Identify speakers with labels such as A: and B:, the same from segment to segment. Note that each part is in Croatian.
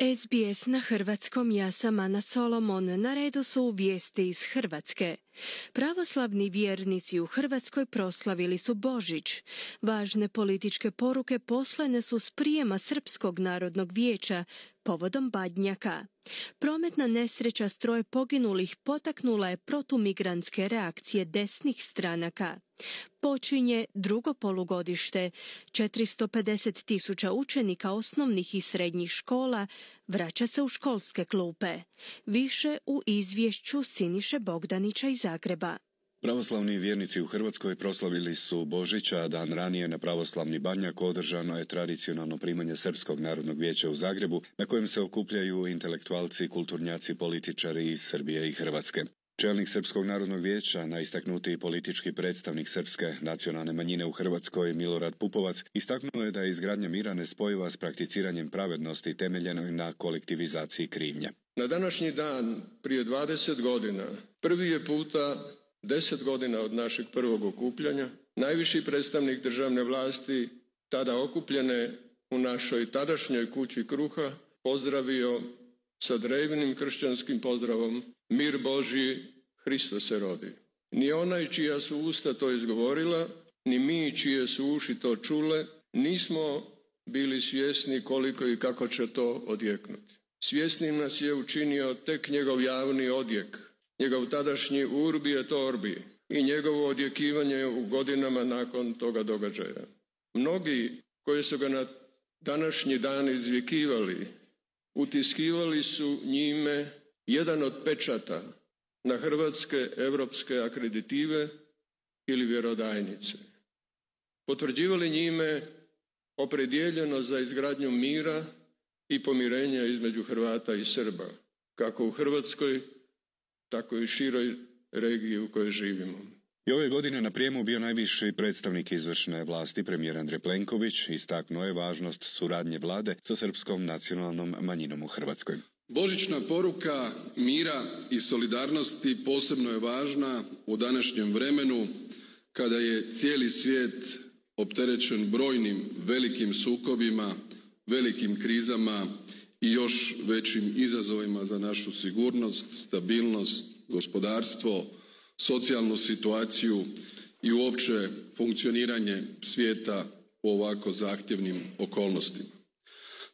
A: SBS na hrvatskom ja sam Ana Solomon. Na redu su vijesti iz Hrvatske. Pravoslavni vjernici u Hrvatskoj proslavili su Božić. Važne političke poruke poslane su s prijema Srpskog narodnog vijeća povodom Badnjaka. Prometna nesreća stroje poginulih potaknula je protumigrantske reakcije desnih stranaka. Počinje drugo polugodište. 450 tisuća učenika osnovnih i srednjih škola vraća se u školske klupe. Više u izvješću Siniše Bogdanića iz Zagreba.
B: Pravoslavni vjernici u Hrvatskoj proslavili su Božića, a dan ranije na pravoslavni banjak održano je tradicionalno primanje Srpskog narodnog vijeća u Zagrebu, na kojem se okupljaju intelektualci, kulturnjaci, političari iz Srbije i Hrvatske. Čelnik Srpskog narodnog vijeća, najistaknutiji politički predstavnik srpske nacionalne manjine u Hrvatskoj, Milorad Pupovac, istaknuo je da je izgradnja mira nespojiva s prakticiranjem pravednosti temeljenoj na kolektivizaciji krivnje.
C: Na današnji dan, prije 20 godina, prvi je puta deset godina od našeg prvog okupljanja, najviši predstavnik državne vlasti, tada okupljene u našoj tadašnjoj kući kruha, pozdravio sa drevnim kršćanskim pozdravom Mir Boži, Hristo se rodi. Ni onaj čija su usta to izgovorila, ni mi čije su uši to čule, nismo bili svjesni koliko i kako će to odjeknuti. Svjesnim nas je učinio tek njegov javni odjek, njegov tadašnji urbi et orbi i njegovo odjekivanje u godinama nakon toga događaja. Mnogi koji su ga na današnji dan izvjekivali, utiskivali su njime jedan od pečata na hrvatske europske akreditive ili vjerodajnice. Potvrđivali njime opredjeljeno za izgradnju mira i pomirenja između Hrvata i Srba, kako u Hrvatskoj, tako i široj regiji u kojoj živimo.
B: I ove godine na prijemu bio najviši predstavnik izvršne vlasti, premijer Andrej Plenković, istaknuo je važnost suradnje vlade sa srpskom nacionalnom manjinom u Hrvatskoj.
D: Božićna poruka mira i solidarnosti posebno je važna u današnjem vremenu kada je cijeli svijet opterećen brojnim velikim sukobima, velikim krizama i još većim izazovima za našu sigurnost, stabilnost, gospodarstvo, socijalnu situaciju i uopće funkcioniranje svijeta u ovako zahtjevnim okolnostima.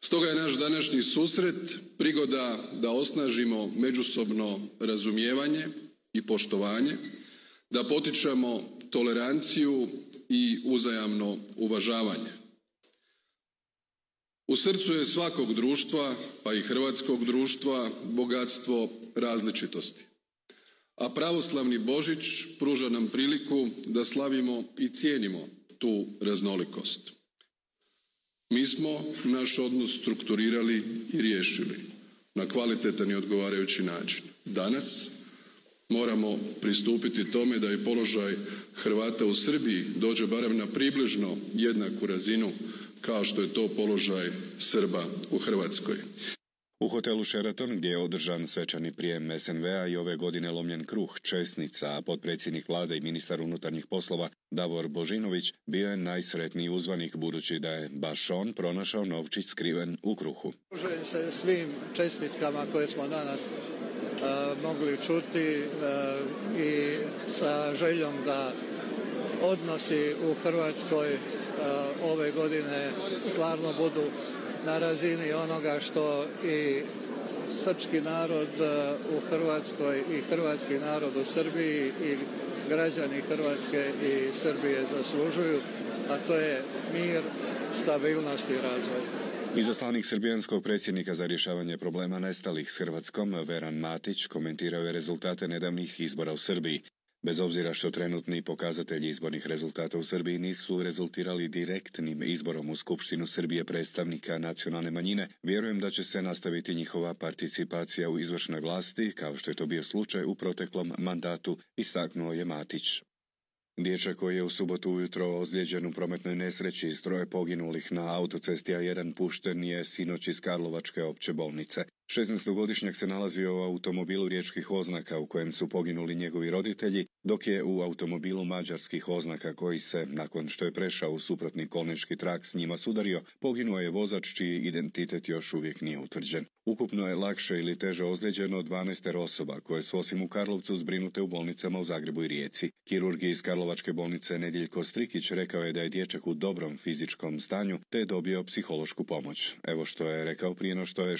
D: Stoga je naš današnji susret prigoda da osnažimo međusobno razumijevanje i poštovanje, da potičemo toleranciju i uzajamno uvažavanje. U srcu je svakog društva, pa i hrvatskog društva, bogatstvo različitosti. A pravoslavni Božić pruža nam priliku da slavimo i cijenimo tu raznolikost. Mi smo naš odnos strukturirali i riješili na kvalitetan i odgovarajući način. Danas moramo pristupiti tome da i položaj Hrvata u Srbiji dođe barem na približno jednaku razinu kao što je to položaj Srba u Hrvatskoj.
B: U hotelu Sheraton, gdje je održan svečani prijem SNV-a i ove godine lomljen kruh česnica, a potpredsjednik vlade i ministar unutarnjih poslova Davor Božinović bio je najsretniji uzvanik budući da je baš on pronašao novčić skriven u kruhu.
E: Pružujem se svim čestitkama koje smo danas mogli čuti i sa željom da odnosi u Hrvatskoj ove godine stvarno budu na razini onoga što i srpski narod e, u Hrvatskoj i hrvatski narod u Srbiji i građani Hrvatske i Srbije zaslužuju, a to je mir, stabilnost i razvoj.
B: Izaslanik srbijanskog predsjednika za rješavanje problema nestalih s Hrvatskom, Veran Matić, komentirao je rezultate nedavnih izbora u Srbiji. Bez obzira što trenutni pokazatelji izbornih rezultata u Srbiji nisu rezultirali direktnim izborom u Skupštinu Srbije predstavnika nacionalne manjine, vjerujem da će se nastaviti njihova participacija u izvršnoj vlasti, kao što je to bio slučaj u proteklom mandatu, istaknuo je Matić. Dječak koji je u subotu ujutro ozlijeđen u prometnoj nesreći iz troje poginulih na autocesti A1 pušten je sinoć iz Karlovačke opće bolnice. 16-godišnjak se nalazio u automobilu riječkih oznaka u kojem su poginuli njegovi roditelji, dok je u automobilu mađarskih oznaka koji se, nakon što je prešao u suprotni kolnički trak s njima sudario, poginuo je vozač čiji identitet još uvijek nije utvrđen. Ukupno je lakše ili teže ozlijeđeno 12 osoba koje su osim u Karlovcu zbrinute u bolnicama u Zagrebu i Rijeci. Kirurgi iz Karlovačke bolnice Nedjeljko Strikić rekao je da je dječak u dobrom fizičkom stanju te je dobio psihološku pomoć. Evo što je rekao prije no što je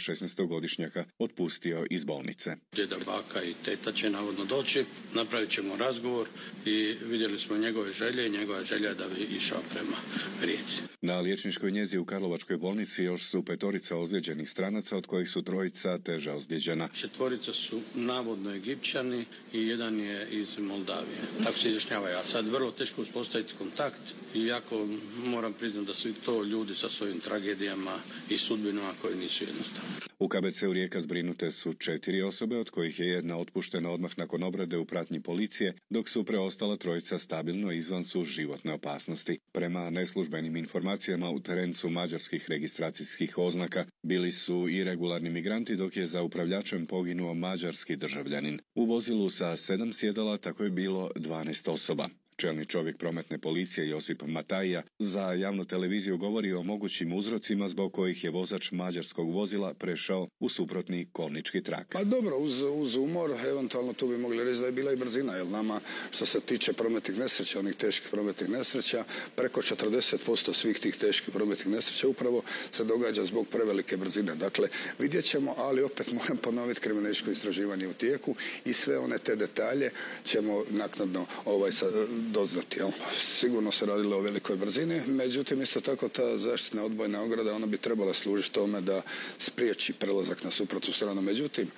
B: 16-godišnjaka otpustio iz bolnice.
F: Djeda, baka i teta će navodno doći, napravit ćemo razgovor i vidjeli smo njegove želje i njegova želja da bi išao prema Rijeci.
B: Na liječničkoj njezi u Karlovačkoj bolnici još su petorica ozlijeđenih stranaca od kojih su trojica teža ozlijeđena.
F: Četvorica su navodno Egipćani i jedan je iz Moldavije. Tako se izjašnjavaju. A sad vrlo teško uspostaviti kontakt i jako moram priznati da su to ljudi sa svojim tragedijama i sudbinama koji nisu jednostavni.
B: U KBC-u Rijeka zbrinute su četiri osobe, od kojih je jedna otpuštena odmah nakon obrade u pratnji policije, dok su preostala trojica stabilno izvan su životne opasnosti. Prema neslužbenim informacijama u terencu mađarskih registracijskih oznaka bili su i regularni migranti, dok je za upravljačem poginuo mađarski državljanin. U vozilu sa sedam sjedala tako je bilo 12 osoba. Čelni čovjek prometne policije Josip Matajja za javnu televiziju govori o mogućim uzrocima zbog kojih je vozač mađarskog vozila prešao u suprotni kolnički trak.
G: Pa dobro, uz, uz umor, eventualno tu bi mogli reći da je bila i brzina, jer nama što se tiče prometnih nesreća, onih teških prometnih nesreća, preko 40% svih tih teških prometnih nesreća upravo se događa zbog prevelike brzine. Dakle, vidjet ćemo, ali opet moram ponoviti kriminalističko istraživanje u tijeku i sve one te detalje ćemo naknadno ovaj, sa, doznati. Jel? Sigurno se radilo o velikoj brzini, međutim isto tako ta zaštitna odbojna ograda ona bi trebala služiti tome da spriječi prelazak na suprotnu stranu. Međutim,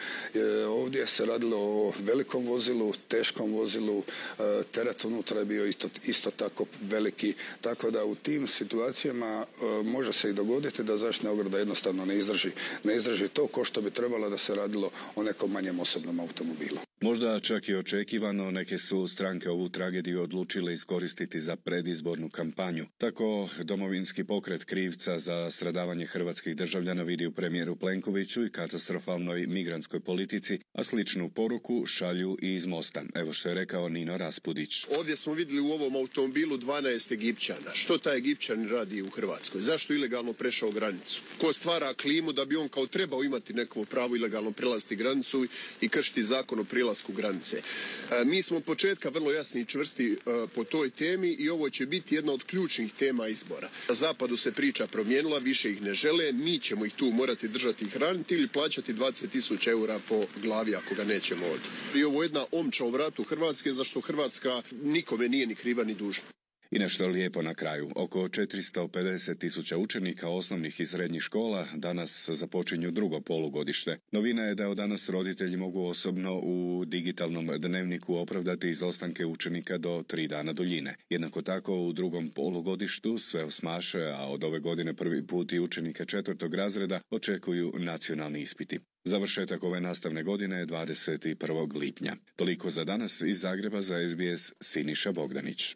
G: ovdje se radilo o velikom vozilu, teškom vozilu, e, teret unutra je bio isto, isto tako veliki, tako da u tim situacijama e, može se i dogoditi da zaštitna ograda jednostavno ne izdrži, ne izdrži to ko što bi trebalo da se radilo o nekom manjem osobnom automobilu.
B: Možda čak i očekivano neke su stranke ovu tragediju odlučile iskoristiti za predizbornu kampanju. Tako domovinski pokret krivca za stradavanje hrvatskih državljana vidi u premijeru Plenkoviću i katastrofalnoj migrantskoj politici, a sličnu poruku šalju i iz Mosta. Evo što je rekao Nino Raspudić.
H: Ovdje smo vidjeli u ovom automobilu 12 Egipćana. Što taj Egipćan radi u Hrvatskoj? Zašto ilegalno prešao granicu? Ko stvara klimu da bi on kao trebao imati neko pravo ilegalno prelaziti granicu i kršiti zakon o prilasku granice? E, mi smo od početka vrlo jasni i čvrsti e, po toj temi i ovo će biti jedna od ključnih tema izbora. Na zapadu se priča promijenila, više ih ne žele, mi ćemo ih tu morati držati i hraniti ili plaćati 20.000 eura po glavi ako ga nećemo ovdje. I ovo je jedna omča u vratu Hrvatske zašto Hrvatska nikome nije ni kriva ni dužna.
B: I nešto lijepo na kraju. Oko 450 tisuća učenika osnovnih i srednjih škola danas započinju drugo polugodište. Novina je da od danas roditelji mogu osobno u digitalnom dnevniku opravdati izostanke učenika do tri dana duljine. Jednako tako u drugom polugodištu sve osmaše, a od ove godine prvi put i učenika četvrtog razreda očekuju nacionalni ispiti. Završetak ove nastavne godine je 21. lipnja. Toliko za danas iz Zagreba za SBS Siniša Bogdanić.